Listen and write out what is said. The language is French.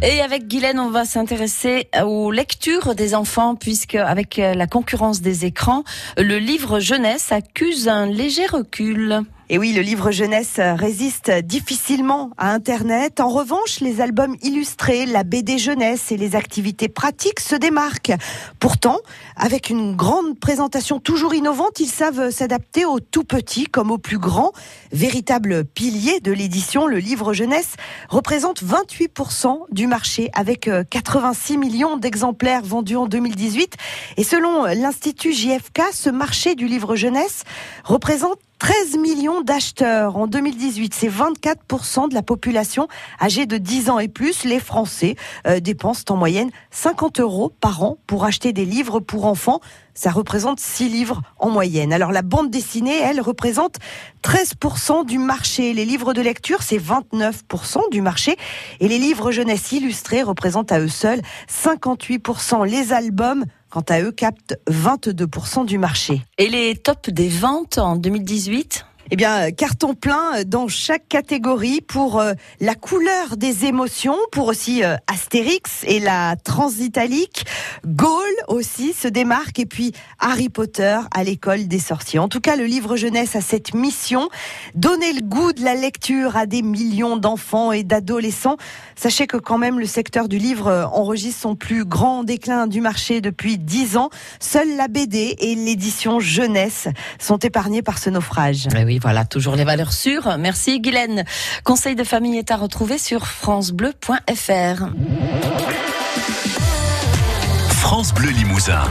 Et avec Guylaine, on va s'intéresser aux lectures des enfants, puisque avec la concurrence des écrans, le livre jeunesse accuse un léger recul. Et oui, le livre jeunesse résiste difficilement à Internet. En revanche, les albums illustrés, la BD jeunesse et les activités pratiques se démarquent. Pourtant, avec une grande présentation toujours innovante, ils savent s'adapter aux tout petits comme aux plus grands. Véritable pilier de l'édition, le livre jeunesse représente 28% du marché avec 86 millions d'exemplaires vendus en 2018. Et selon l'Institut JFK, ce marché du livre jeunesse représente 13 millions d'acheteurs en 2018. C'est 24% de la population âgée de 10 ans et plus. Les Français euh, dépensent en moyenne 50 euros par an pour acheter des livres pour enfants. Ça représente 6 livres en moyenne. Alors la bande dessinée, elle, représente 13% du marché. Les livres de lecture, c'est 29% du marché. Et les livres jeunesse illustrés représentent à eux seuls 58%. Les albums quant à eux, captent 22% du marché. Et les tops des ventes en 2018 eh bien, carton plein dans chaque catégorie pour euh, la couleur des émotions, pour aussi euh, Astérix et la transitalique. Gaulle aussi se démarque et puis Harry Potter à l'école des sorciers. En tout cas, le livre jeunesse a cette mission, donner le goût de la lecture à des millions d'enfants et d'adolescents. Sachez que quand même le secteur du livre euh, enregistre son plus grand déclin du marché depuis dix ans. Seule la BD et l'édition jeunesse sont épargnés par ce naufrage. Eh voilà, toujours les valeurs sûres. Merci Guylaine. Conseil de famille est à retrouver sur francebleu.fr. France Bleu Limousin.